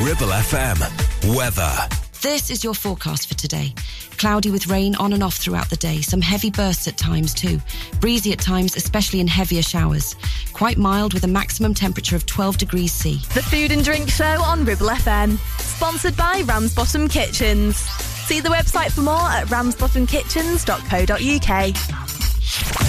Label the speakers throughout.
Speaker 1: Ribble FM. Weather.
Speaker 2: This is your forecast for today. Cloudy with rain on and off throughout the day, some heavy bursts at times too. Breezy at times, especially in heavier showers. Quite mild with a maximum temperature of 12 degrees C.
Speaker 3: The Food and Drink Show on Ribble FM. Sponsored by Ramsbottom Kitchens. See the website for more at ramsbottomkitchens.co.uk.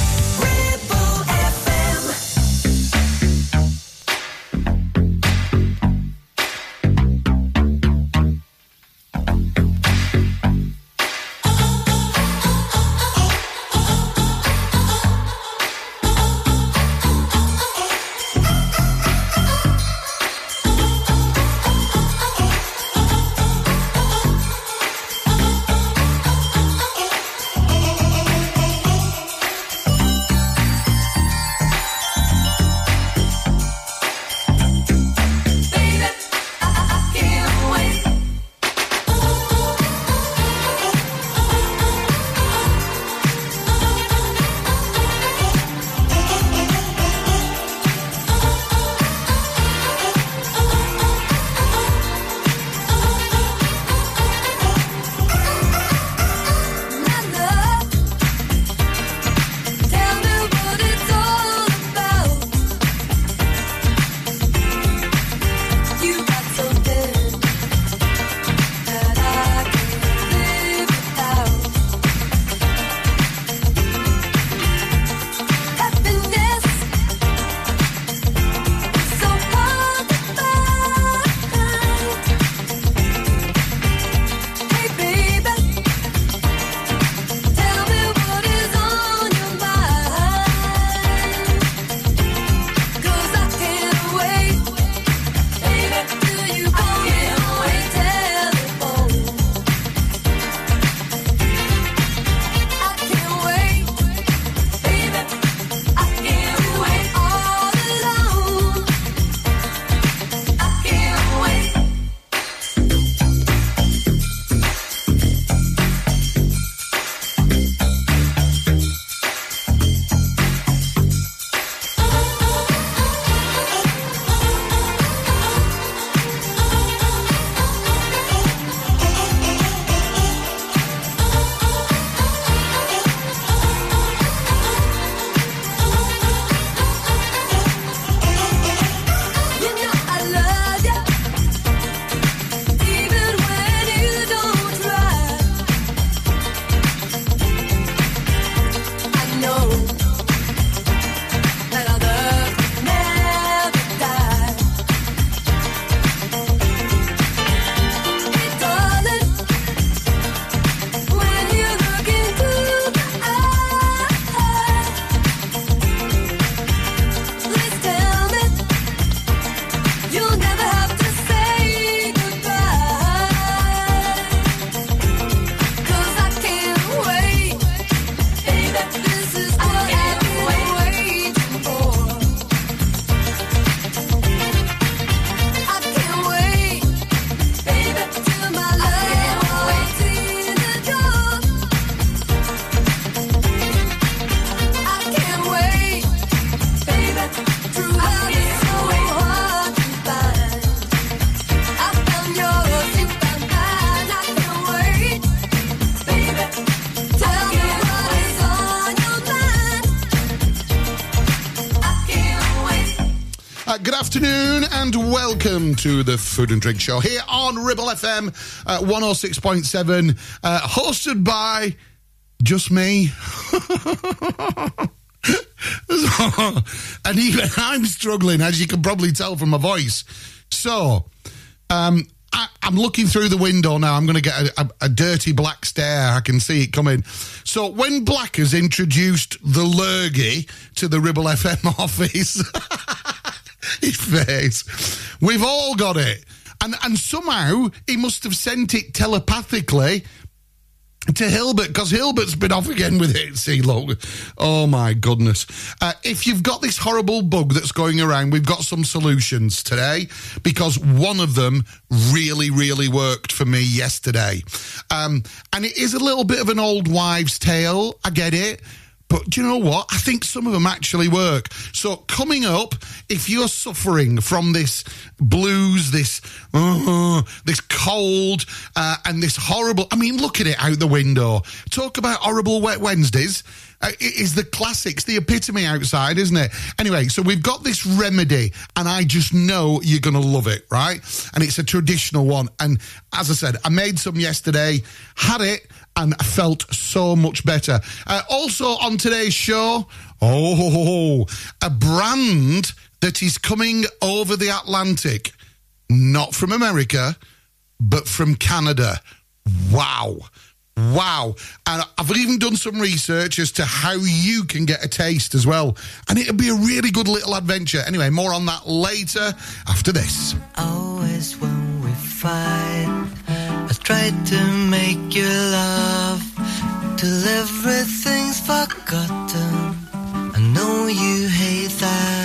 Speaker 4: welcome to the Food and Drink Show here on Ribble FM uh, 106.7, uh, hosted by just me. and even I'm struggling, as you can probably tell from my voice. So, um, I, am looking through the window now. I'm going to get a, a, a, dirty black stare. I can see it coming. So when Black has introduced the lurgy to the Ribble FM office, his face. We've all got it. And, and somehow he must have sent it telepathically to Hilbert because Hilbert's been off again with it. See, look, oh my goodness! Uh, if you've got this horrible bug that's going around, we've got some solutions today because one of them really, really worked for me yesterday, um, and it is a little bit of an old wives' tale. I get it, But do you know what? I think some of them actually work. So coming up, if you're suffering from this blues, this uh, this cold, uh, and this horrible, I mean, look at it out the window. Talk about horrible wet Wednesdays. Uh, it is the classics, the epitome outside, isn't it? Anyway, so we've got this remedy, and I just know you're going to love it, right? And it's a traditional one. And as I said, I made some yesterday, had it, and felt so much better. Uh, also on today's show, oh, a brand that is coming over the Atlantic, not from America, but from Canada. Wow. Wow. And I've even done some research as to how you can get a taste as well. And it'll be a really good little adventure. Anyway, more on that later after this.
Speaker 5: Always when we fight, I try to make you laugh till everything's forgotten. I know you hate that.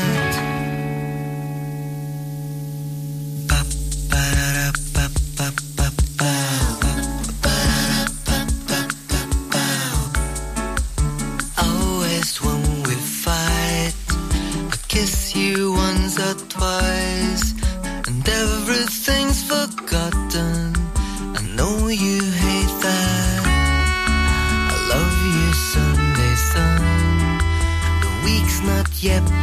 Speaker 5: Week's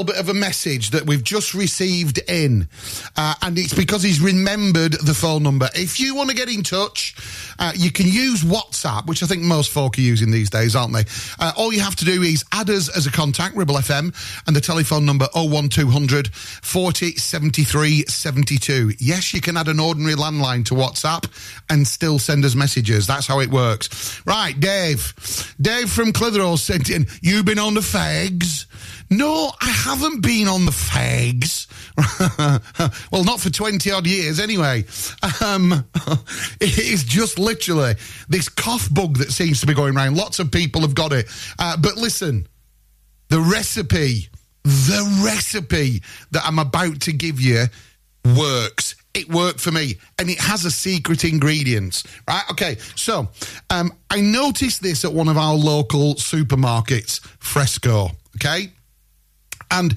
Speaker 4: little bit of a message that we've just received in. Uh, and it's because he's remembered the phone number. If you want to get in touch, uh, you can use WhatsApp, which I think most folk are using these days, aren't they? Uh, all you have to do is add us as a contact, Ribble FM, and the telephone number 01200 40 73 72. Yes, you can add an ordinary landline to WhatsApp and still send us messages. That's how it works. Right, Dave. Dave from Clitheroe sent in, You've been on the fags? No, I haven't been on the fags. well, not for 20 odd years anyway. Um, it is just literally this cough bug that seems to be going around. Lots of people have got it. Uh, but listen, the recipe, the recipe that I'm about to give you works. It worked for me, and it has a secret ingredient. Right? Okay. So, um, I noticed this at one of our local supermarkets, Fresco. Okay, and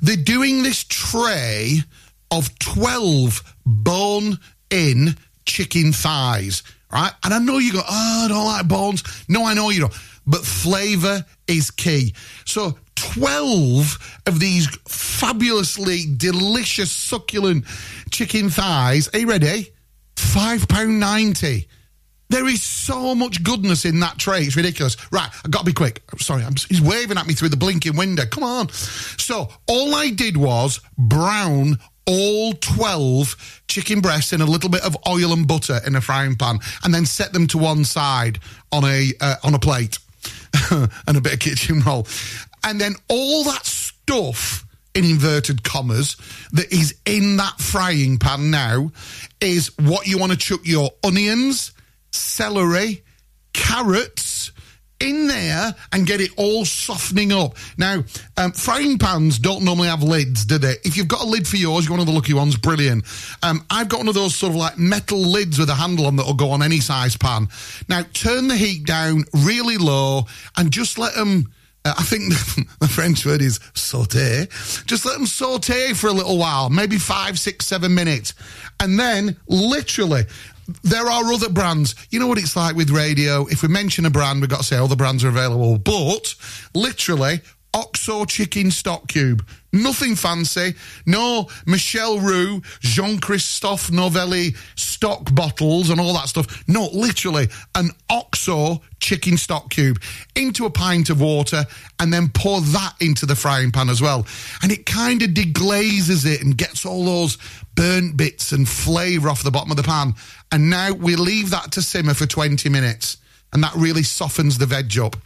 Speaker 4: they're doing this tray of twelve bone-in chicken thighs. Right? And I know you go, oh, I don't like bones. No, I know you don't. But flavour is key. So 12 of these fabulously delicious, succulent chicken thighs. Are you ready? £5.90. There is so much goodness in that tray. It's ridiculous. Right, I've got to be quick. Sorry, I'm, he's waving at me through the blinking window. Come on. So, all I did was brown all 12 chicken breasts in a little bit of oil and butter in a frying pan and then set them to one side on a uh, on a plate and a bit of kitchen roll and then all that stuff in inverted commas that is in that frying pan now is what you want to chuck your onions celery carrots in there and get it all softening up. Now, um, frying pans don't normally have lids, do they? If you've got a lid for yours, you're one of the lucky ones, brilliant. Um, I've got one of those sort of like metal lids with a handle on that'll go on any size pan. Now, turn the heat down really low and just let them. Uh, I think the French word is saute. Just let them saute for a little while, maybe five, six, seven minutes. And then, literally, there are other brands. You know what it's like with radio? If we mention a brand, we've got to say all the brands are available. But literally, Oxo chicken stock cube. Nothing fancy. No Michel Roux, Jean Christophe Novelli stock bottles and all that stuff. No, literally an Oxo chicken stock cube into a pint of water and then pour that into the frying pan as well. And it kind of deglazes it and gets all those burnt bits and flavour off the bottom of the pan. And now we leave that to simmer for 20 minutes. And that really softens the veg up.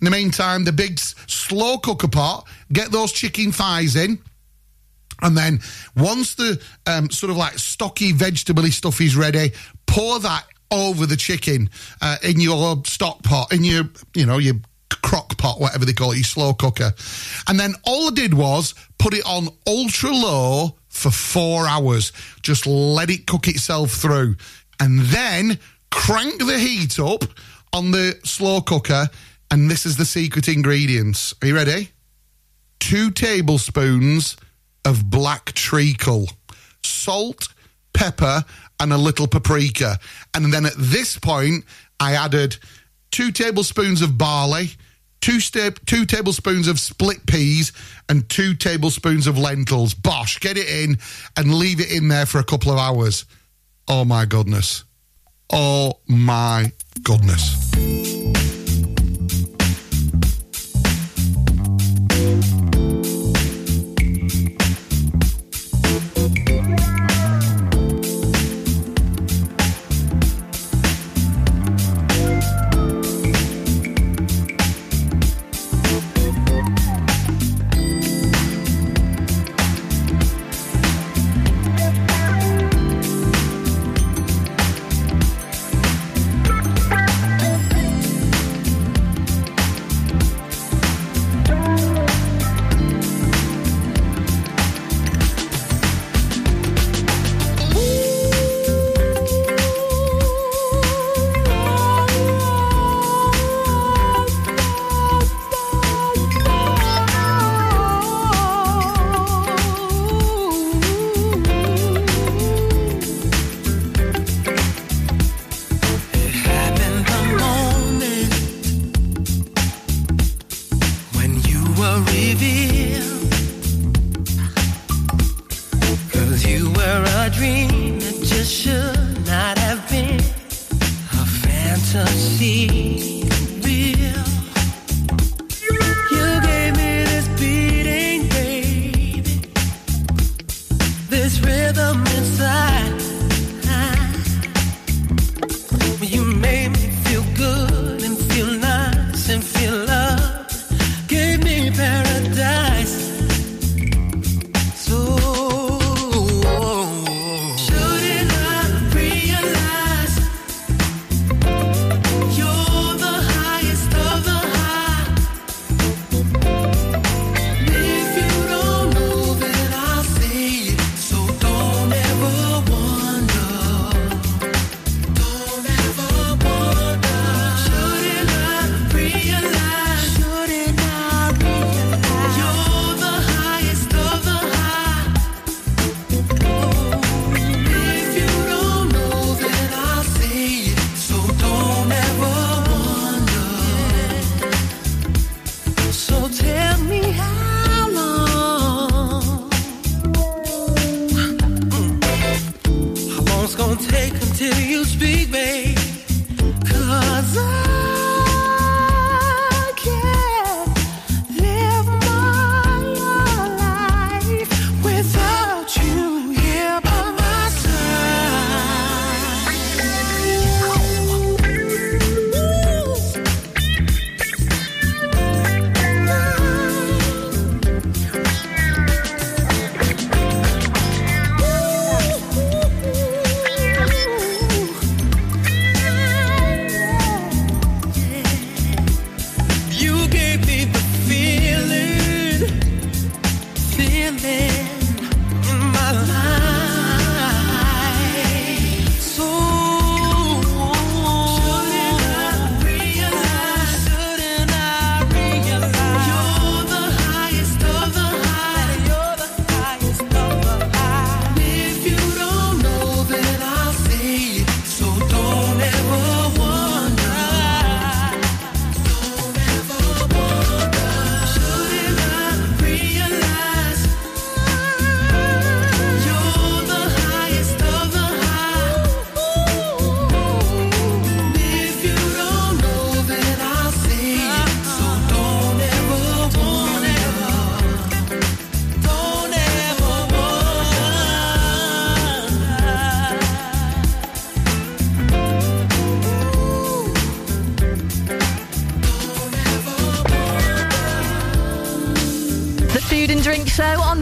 Speaker 4: In the meantime, the big slow cooker pot, get those chicken thighs in. And then once the um, sort of like stocky vegetable stuff is ready, pour that over the chicken uh, in your stock pot, in your, you know, your crock pot, whatever they call it, your slow cooker. And then all I did was put it on ultra low for four hours. Just let it cook itself through. And then crank the heat up on the slow cooker. And this is the secret ingredients. Are you ready? Two tablespoons of black treacle, salt, pepper, and a little paprika. And then at this point, I added two tablespoons of barley, two, sta- two tablespoons of split peas, and two tablespoons of lentils. Bosh, get it in and leave it in there for a couple of hours. Oh my goodness. Oh my goodness.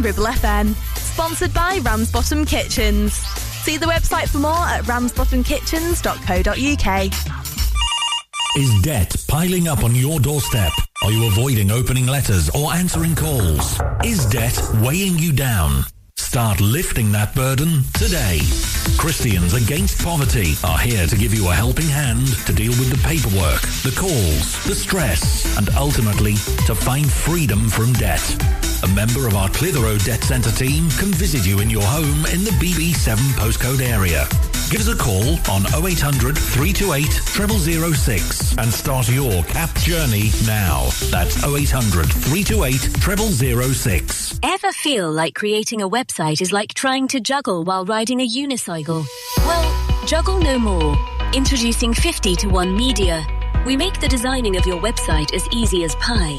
Speaker 3: Ribble FM. Sponsored by Ramsbottom Kitchens. See the website for more at ramsbottomkitchens.co.uk.
Speaker 1: Is debt piling up on your doorstep? Are you avoiding opening letters or answering calls? Is debt weighing you down? Start lifting that burden today. Christians Against Poverty are here to give you a helping hand to deal with the paperwork, the calls, the stress, and ultimately to find freedom from debt. A member of our Clitheroe Debt Centre team can visit you in your home in the BB7 postcode area. Give us a call on 0800 328 0006 and start your CAP journey now. That's 0800 328 0006.
Speaker 6: Ever feel like creating a website is like trying to juggle while riding a unicycle? Well, juggle no more. Introducing 50 to 1 Media. We make the designing of your website as easy as pie.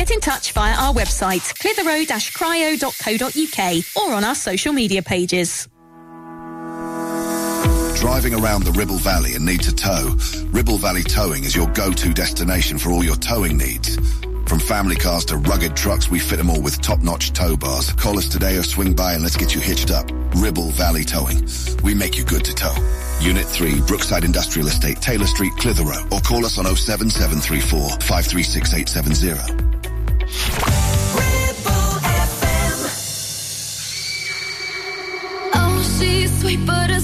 Speaker 7: Get in touch via our website, clitheroe-cryo.co.uk or on our social media pages.
Speaker 8: driving around the Ribble Valley and need to tow, Ribble Valley Towing is your go-to destination for all your towing needs. From family cars to rugged trucks, we fit them all with top-notch tow bars. Call us today or swing by and let's get you hitched up. Ribble Valley Towing. We make you good to tow. Unit 3, Brookside Industrial Estate, Taylor Street, Clitheroe. Or call us on 07734 536870.
Speaker 9: Oh, sweet but a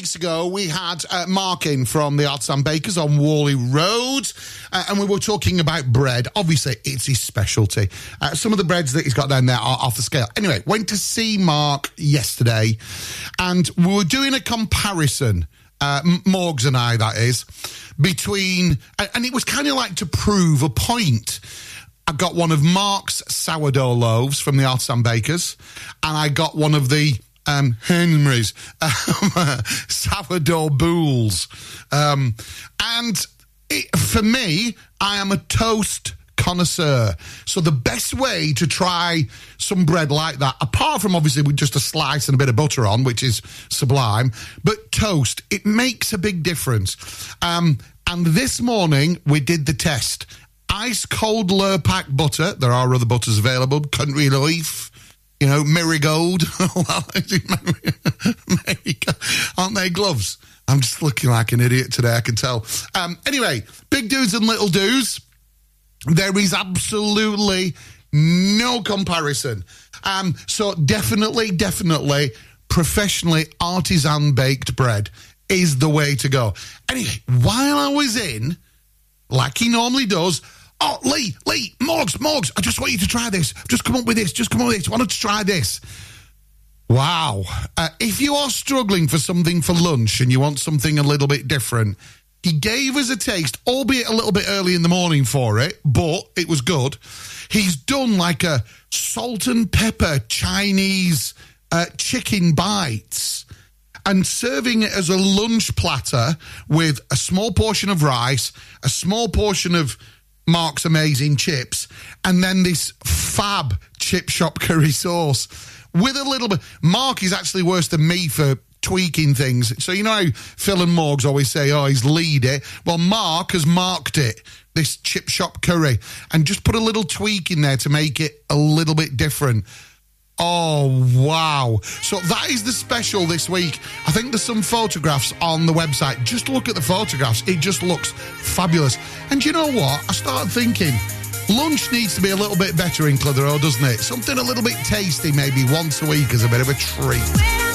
Speaker 4: weeks ago, we had uh, Mark in from the Artisan Bakers on Whalley Road, uh, and we were talking about bread. Obviously, it's his specialty. Uh, some of the breads that he's got down there are off the scale. Anyway, went to see Mark yesterday, and we were doing a comparison. Uh, Morgs and I, that is, between, and it was kind of like to prove a point. I got one of Mark's sourdough loaves from the Artisan Bakers, and I got one of the um, Henry's um, sourdough boules. Um, and it, for me, I am a toast connoisseur. So the best way to try some bread like that, apart from obviously with just a slice and a bit of butter on, which is sublime, but toast, it makes a big difference. Um, and this morning we did the test. Ice cold Lurpak butter. There are other butters available. Country Life, you know, Marigold. Aren't they gloves? I'm just looking like an idiot today, I can tell. Um, anyway, big dudes and little dudes. There is absolutely no comparison. Um, so definitely, definitely, professionally artisan baked bread is the way to go. Anyway, while I was in, like he normally does, oh Lee, Lee, Morgs, Morgs, I just want you to try this. Just come up with this. Just come up with this. I want to try this.
Speaker 10: Wow. Uh, if you are struggling for something for lunch and you want something a little bit different, he gave us a taste, albeit a little bit early in the morning for it, but it was good. He's done like a salt and pepper Chinese uh, chicken bites and serving it as a lunch platter with a small portion of rice, a small portion of Mark's amazing chips, and then this fab chip shop curry sauce with a little bit. Mark is actually worse than me for tweaking things. So you know how Phil and Morgs always say, "Oh, he's lead it." Well, Mark has marked it. This chip shop curry, and just put a little tweak in there to make it a little bit different. Oh, wow. So that is the special this week. I think there's some photographs on the website. Just look at the photographs. It just looks fabulous. And you know what? I started thinking lunch needs to be a little bit better in Clitheroe, doesn't it? Something a little bit tasty, maybe once a week as a bit of a treat.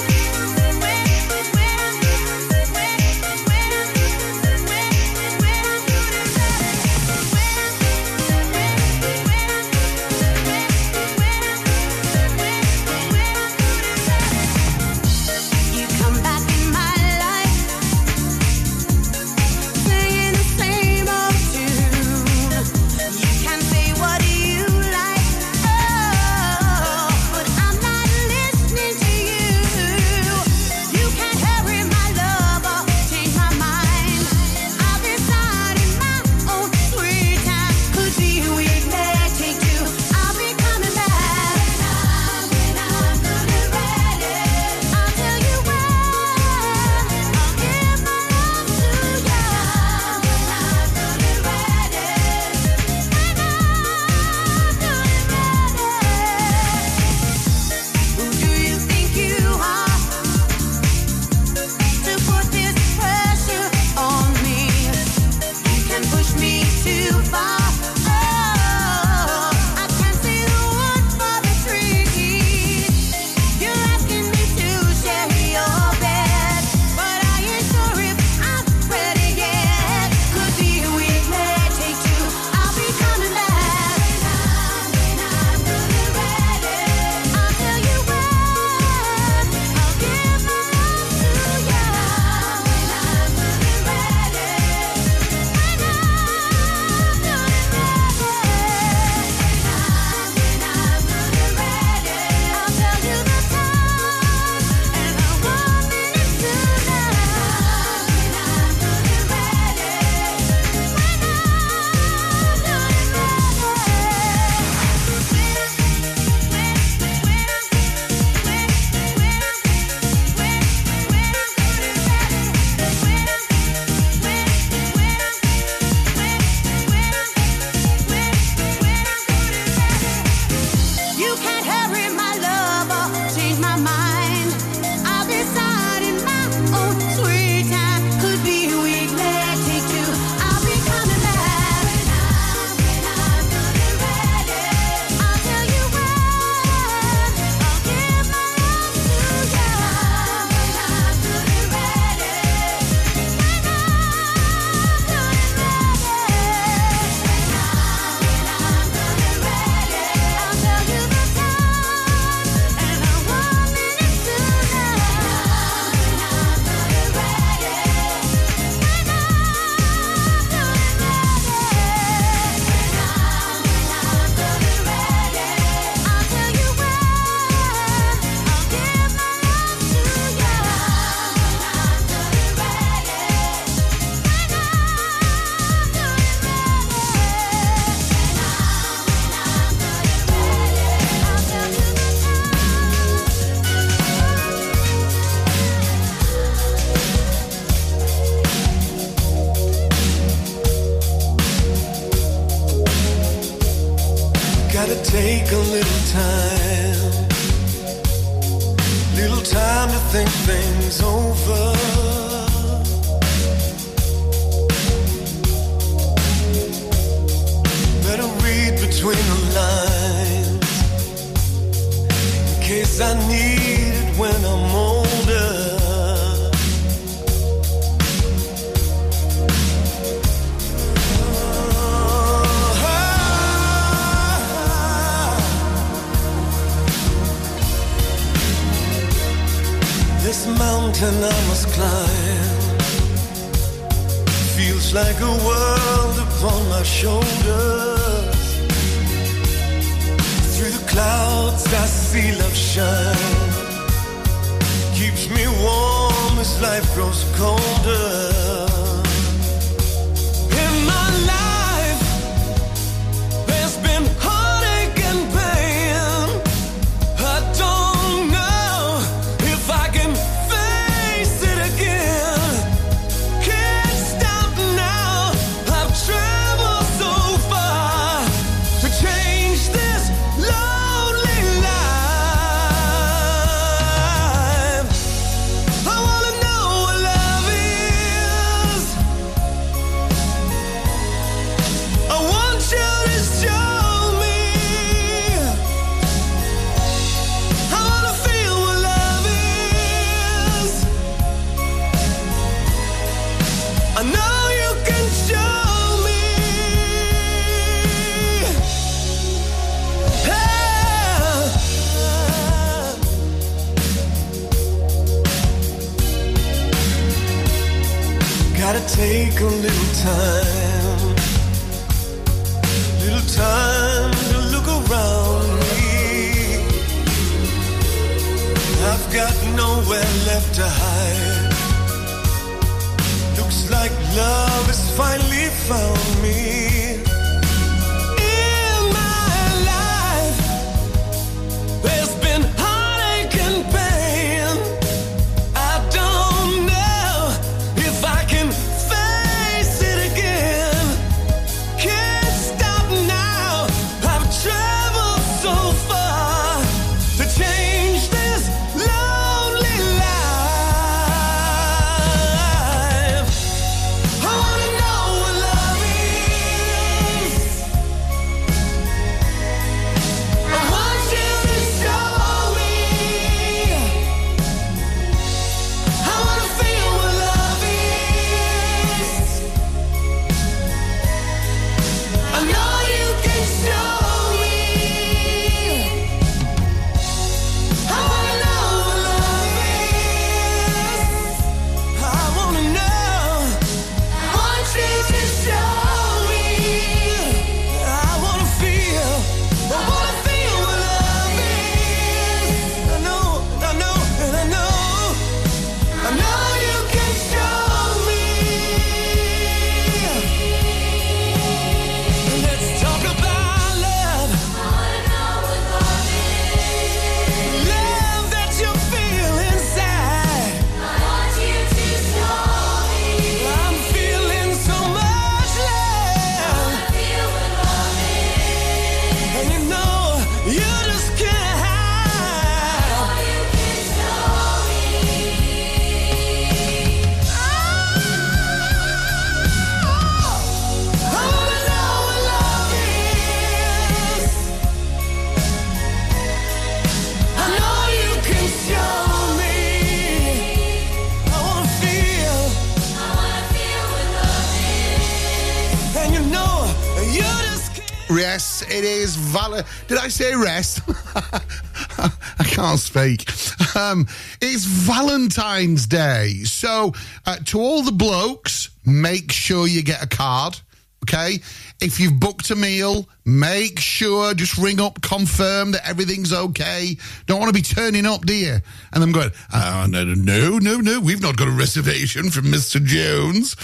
Speaker 11: Can't
Speaker 4: speak. Um, it's Valentine's Day. So, uh, to all the blokes, make sure you get a card. Okay. If you've booked a meal, make sure just ring up, confirm that everything's okay. Don't want to be turning up, do you? And I'm going, oh, no, no, no, no, we've not got a reservation from Mr. Jones.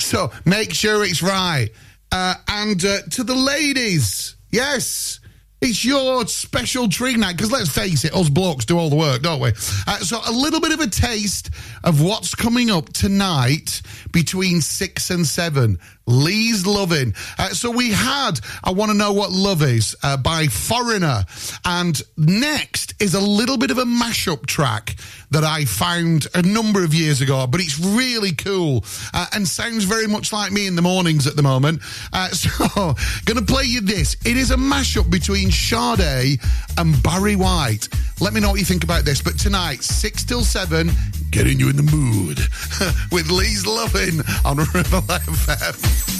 Speaker 4: so make sure it's right. Uh, and uh, to the ladies, yes, it's your special treat night because let's face it, us blokes do all the work, don't we? Uh, so a little bit of a taste of what's coming up tonight between six and seven. Lee's Loving. Uh, so we had I Want to Know What Love Is uh, by Foreigner. And next is a little bit of a mashup track that I found a number of years ago, but it's really cool uh, and sounds very much like me in the mornings at the moment. Uh, so, gonna play you this. It is a mashup between Sade and Barry White. Let me know what you think about this. But tonight, 6 till 7, getting you in the mood with Lee's Loving on Ribble FM.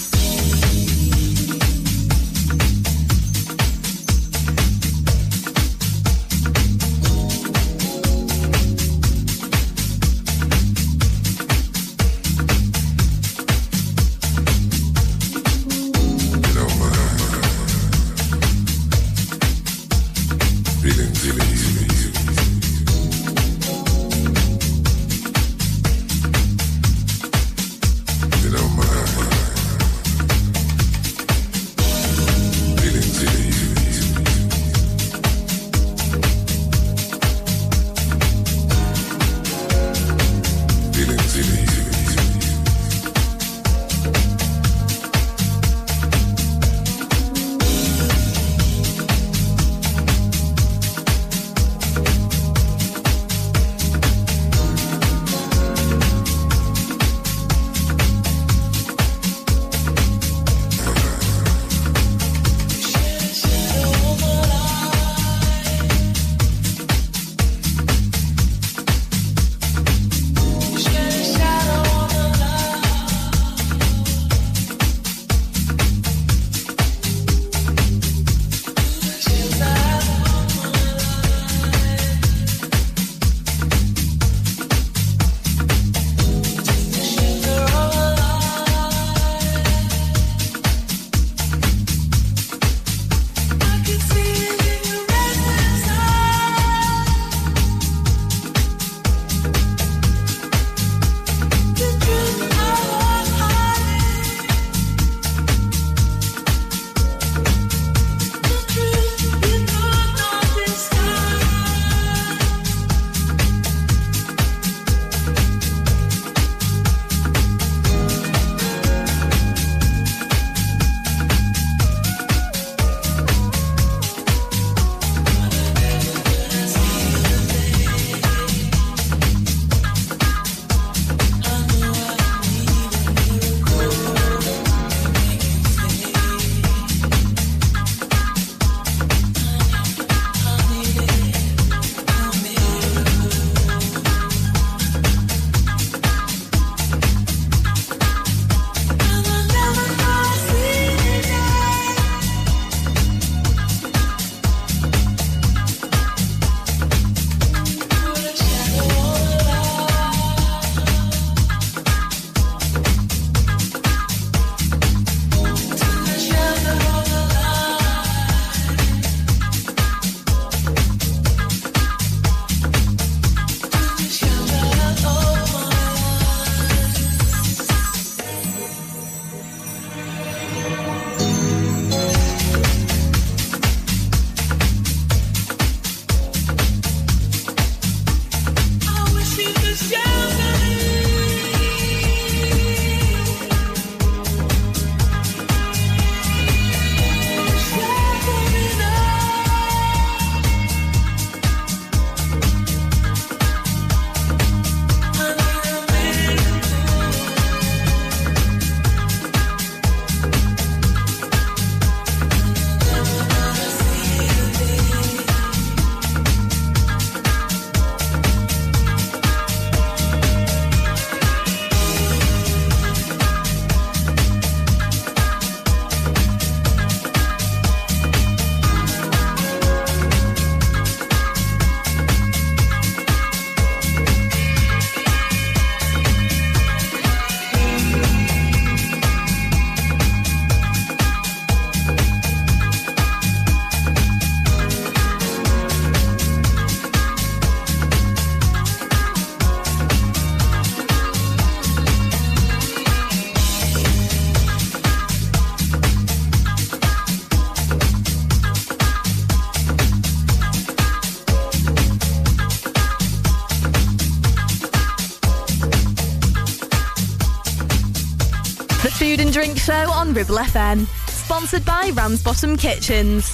Speaker 3: Ribble FM. Sponsored by Ramsbottom Kitchens.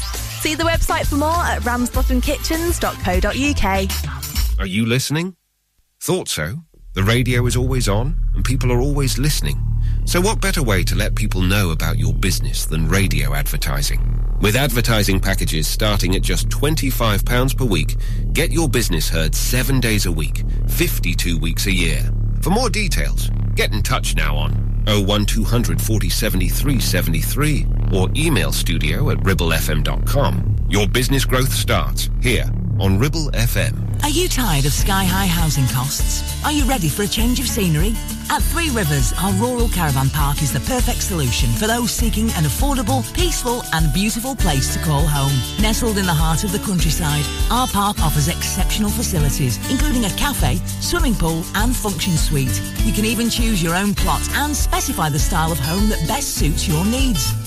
Speaker 3: See the website for more at ramsbottomkitchens.co.uk.
Speaker 12: Are you listening? Thought so. The radio is always on, and people are always listening. So, what better way to let people know about your business than radio advertising? With advertising packages starting at just £25 per week, get your business heard seven days a week, 52 weeks a year. For more details, get in touch now on 01200 40 73 73 or email studio at ribblefm.com. Your business growth starts here on Ribble FM.
Speaker 13: Are you tired of sky high housing costs? Are you ready for a change of scenery? At Three Rivers, our rural caravan park is the perfect solution for those seeking an affordable, peaceful, and beautiful place to call home. Nestled in the heart of the countryside, our park offers exceptional facilities, including a cafe, swimming pool, and function suite. You can even choose your own plot and specify the style of home that best suits your needs.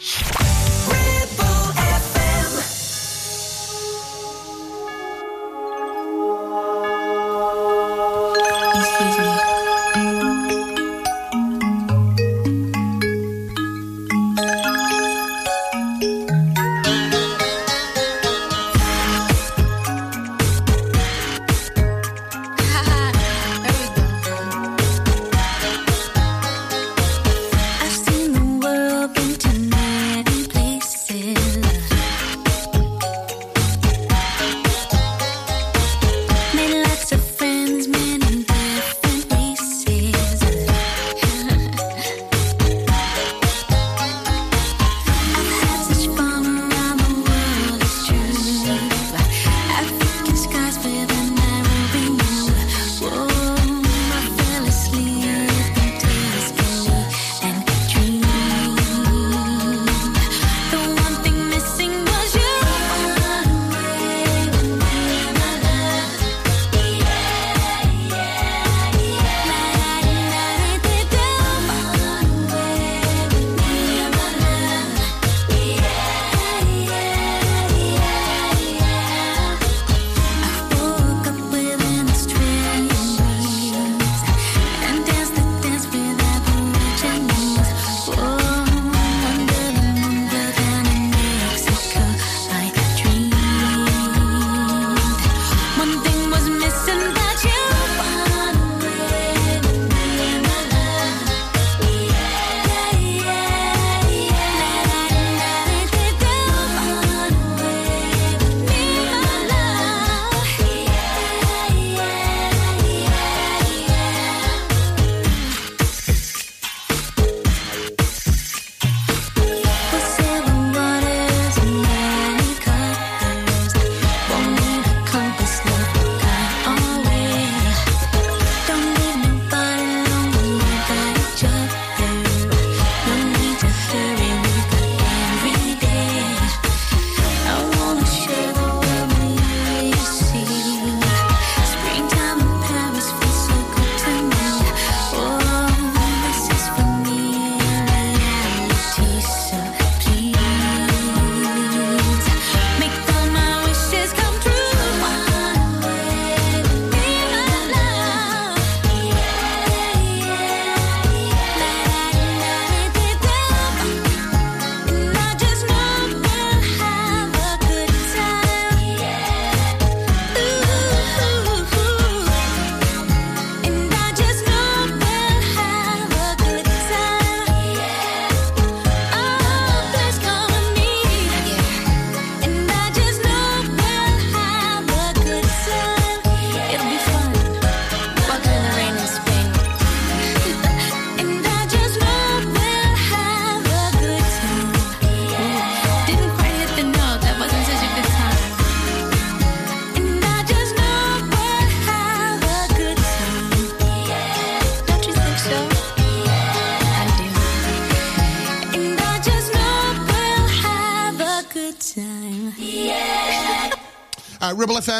Speaker 14: I've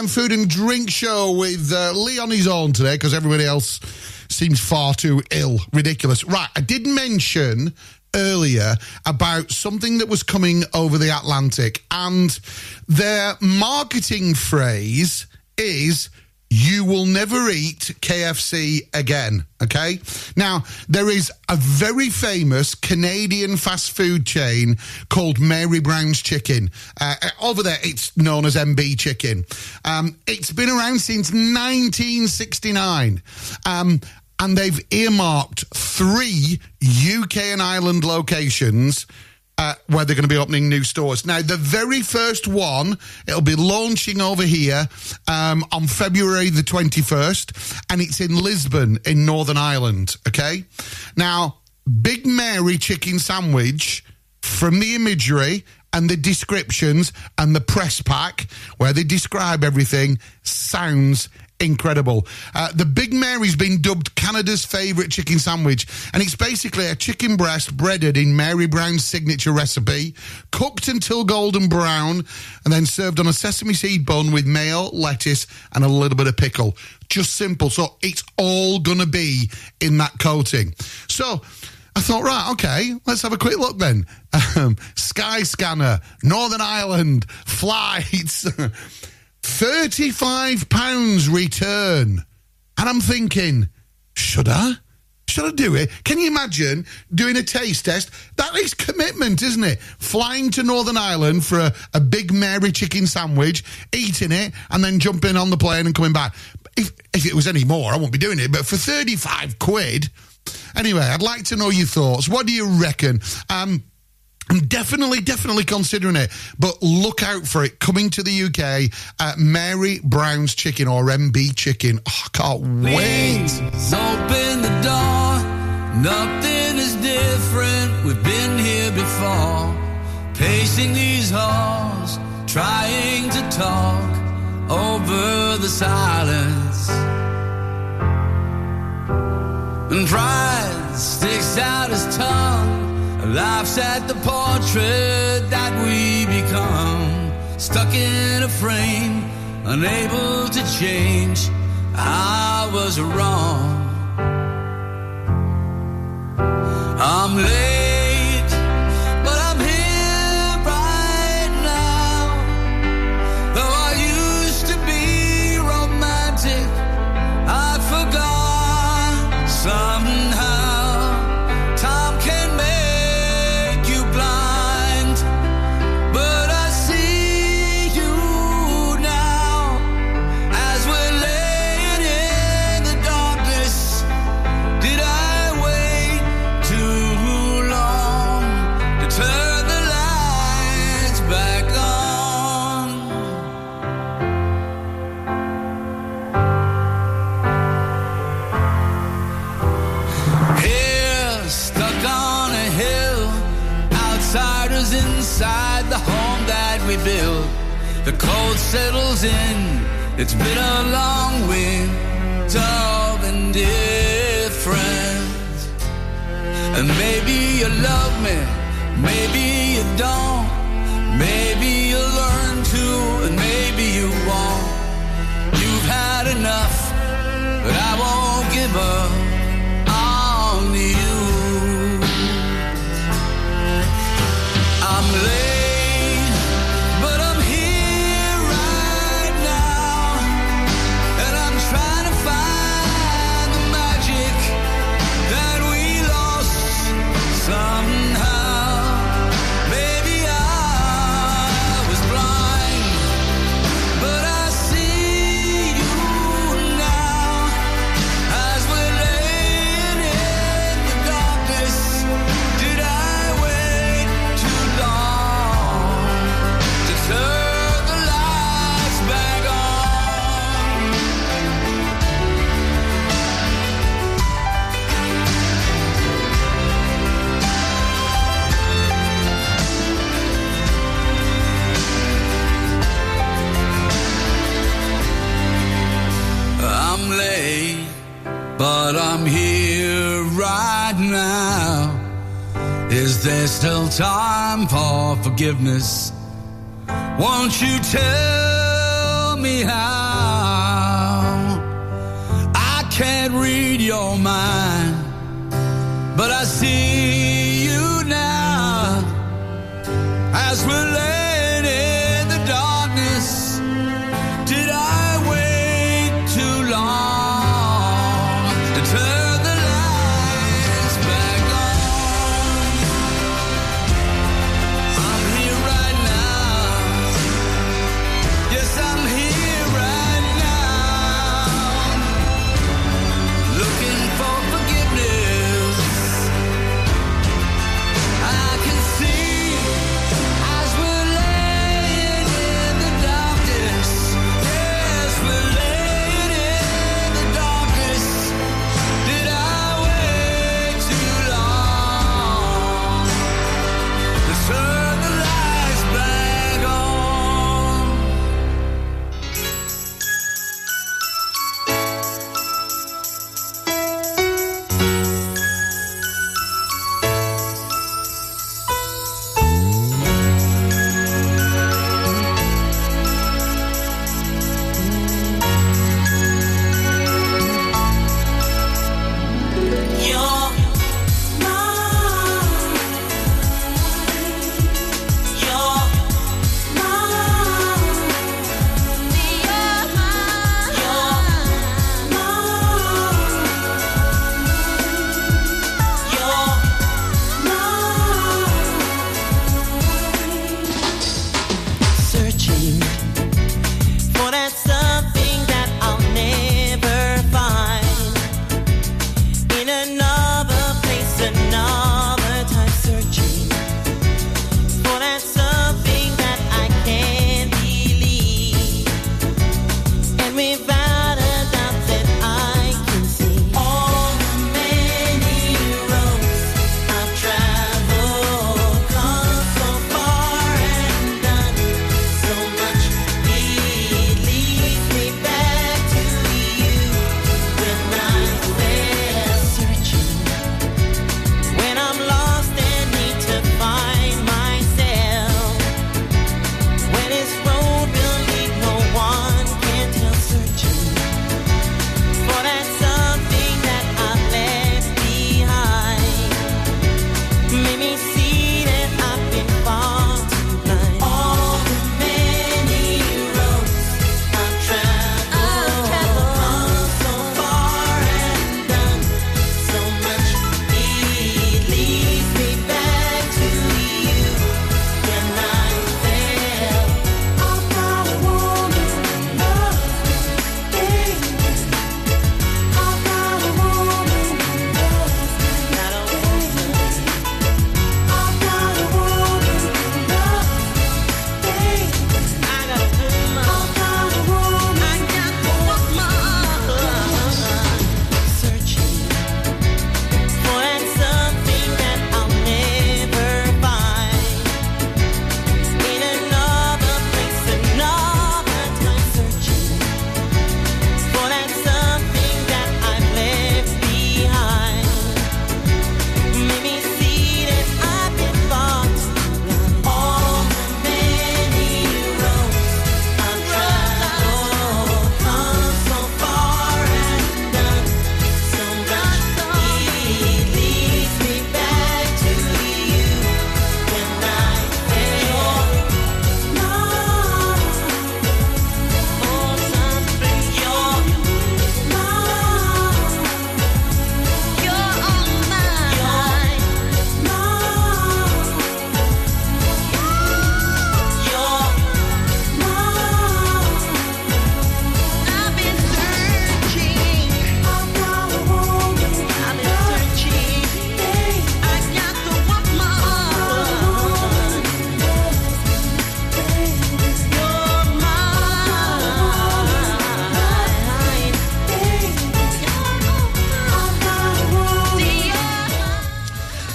Speaker 4: Food and Drink Show with uh, Lee on his own today because everybody else seems far too ill. Ridiculous. Right, I did mention earlier about something that was coming over the Atlantic, and their marketing phrase is you will never eat KFC again. Okay. Now, there is a very famous Canadian fast food chain called Mary Brown's Chicken. Uh, over there, it's known as MB Chicken. Um, it's been around since 1969. Um, and they've earmarked three UK and Ireland locations uh, where they're going to be opening new stores. Now, the very first one, it'll be launching over here um, on February the 21st, and it's in Lisburn in Northern Ireland. Okay. Now, Big Mary chicken sandwich from the imagery and the descriptions and the press pack where they describe everything sounds incredible. Uh, the Big Mary's been dubbed Canada's favourite chicken sandwich, and it's basically a chicken breast breaded in Mary Brown's signature recipe, cooked until golden brown, and then served on a sesame seed bun with mayo, lettuce, and a little bit of pickle. Just simple. So it's all going to be in that coating. So, I thought, right, okay, let's have a quick look then. Um, Skyscanner, Northern Ireland, flights, £35 return. And I'm thinking, should I? Should I do it? Can you imagine doing a taste test? That is commitment, isn't it? Flying to Northern Ireland for a, a Big Mary chicken sandwich, eating it, and then jumping on the plane and coming back. If, if it was any more, I won't be doing it. But for 35 quid, Anyway, I'd like to know your thoughts. What do you reckon? Um, I'm definitely, definitely considering it, but look out for it coming to the UK at uh, Mary Brown's Chicken or MB Chicken. Oh, I can't wait.
Speaker 15: Open the door. Nothing is different. We've been here before. Pacing these halls, trying to talk over the silence. And pride sticks out his tongue, laughs at the portrait that we become. Stuck in a frame, unable to change. I was wrong. I'm late, The cold settles in. It's been a long winter of indifference. And maybe you love me, maybe you don't. Maybe you learn to, and maybe you won't. You've had enough, but I won't give up forgiveness?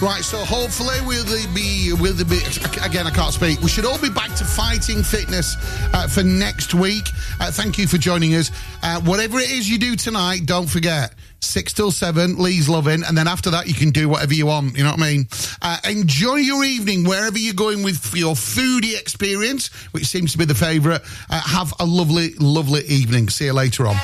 Speaker 9: Right,
Speaker 16: so hopefully we'll be, we'll be, again, I can't speak. We should all be back to fighting fitness uh, for next week. Uh, thank you for joining us. Uh, whatever it is you do tonight, don't forget. Six till seven, Lee's loving, and then after that you can do whatever you want. You know what I mean? Uh, enjoy your evening wherever you're going with your foodie experience, which seems to be the favourite. Uh, have a lovely, lovely evening. See you later on.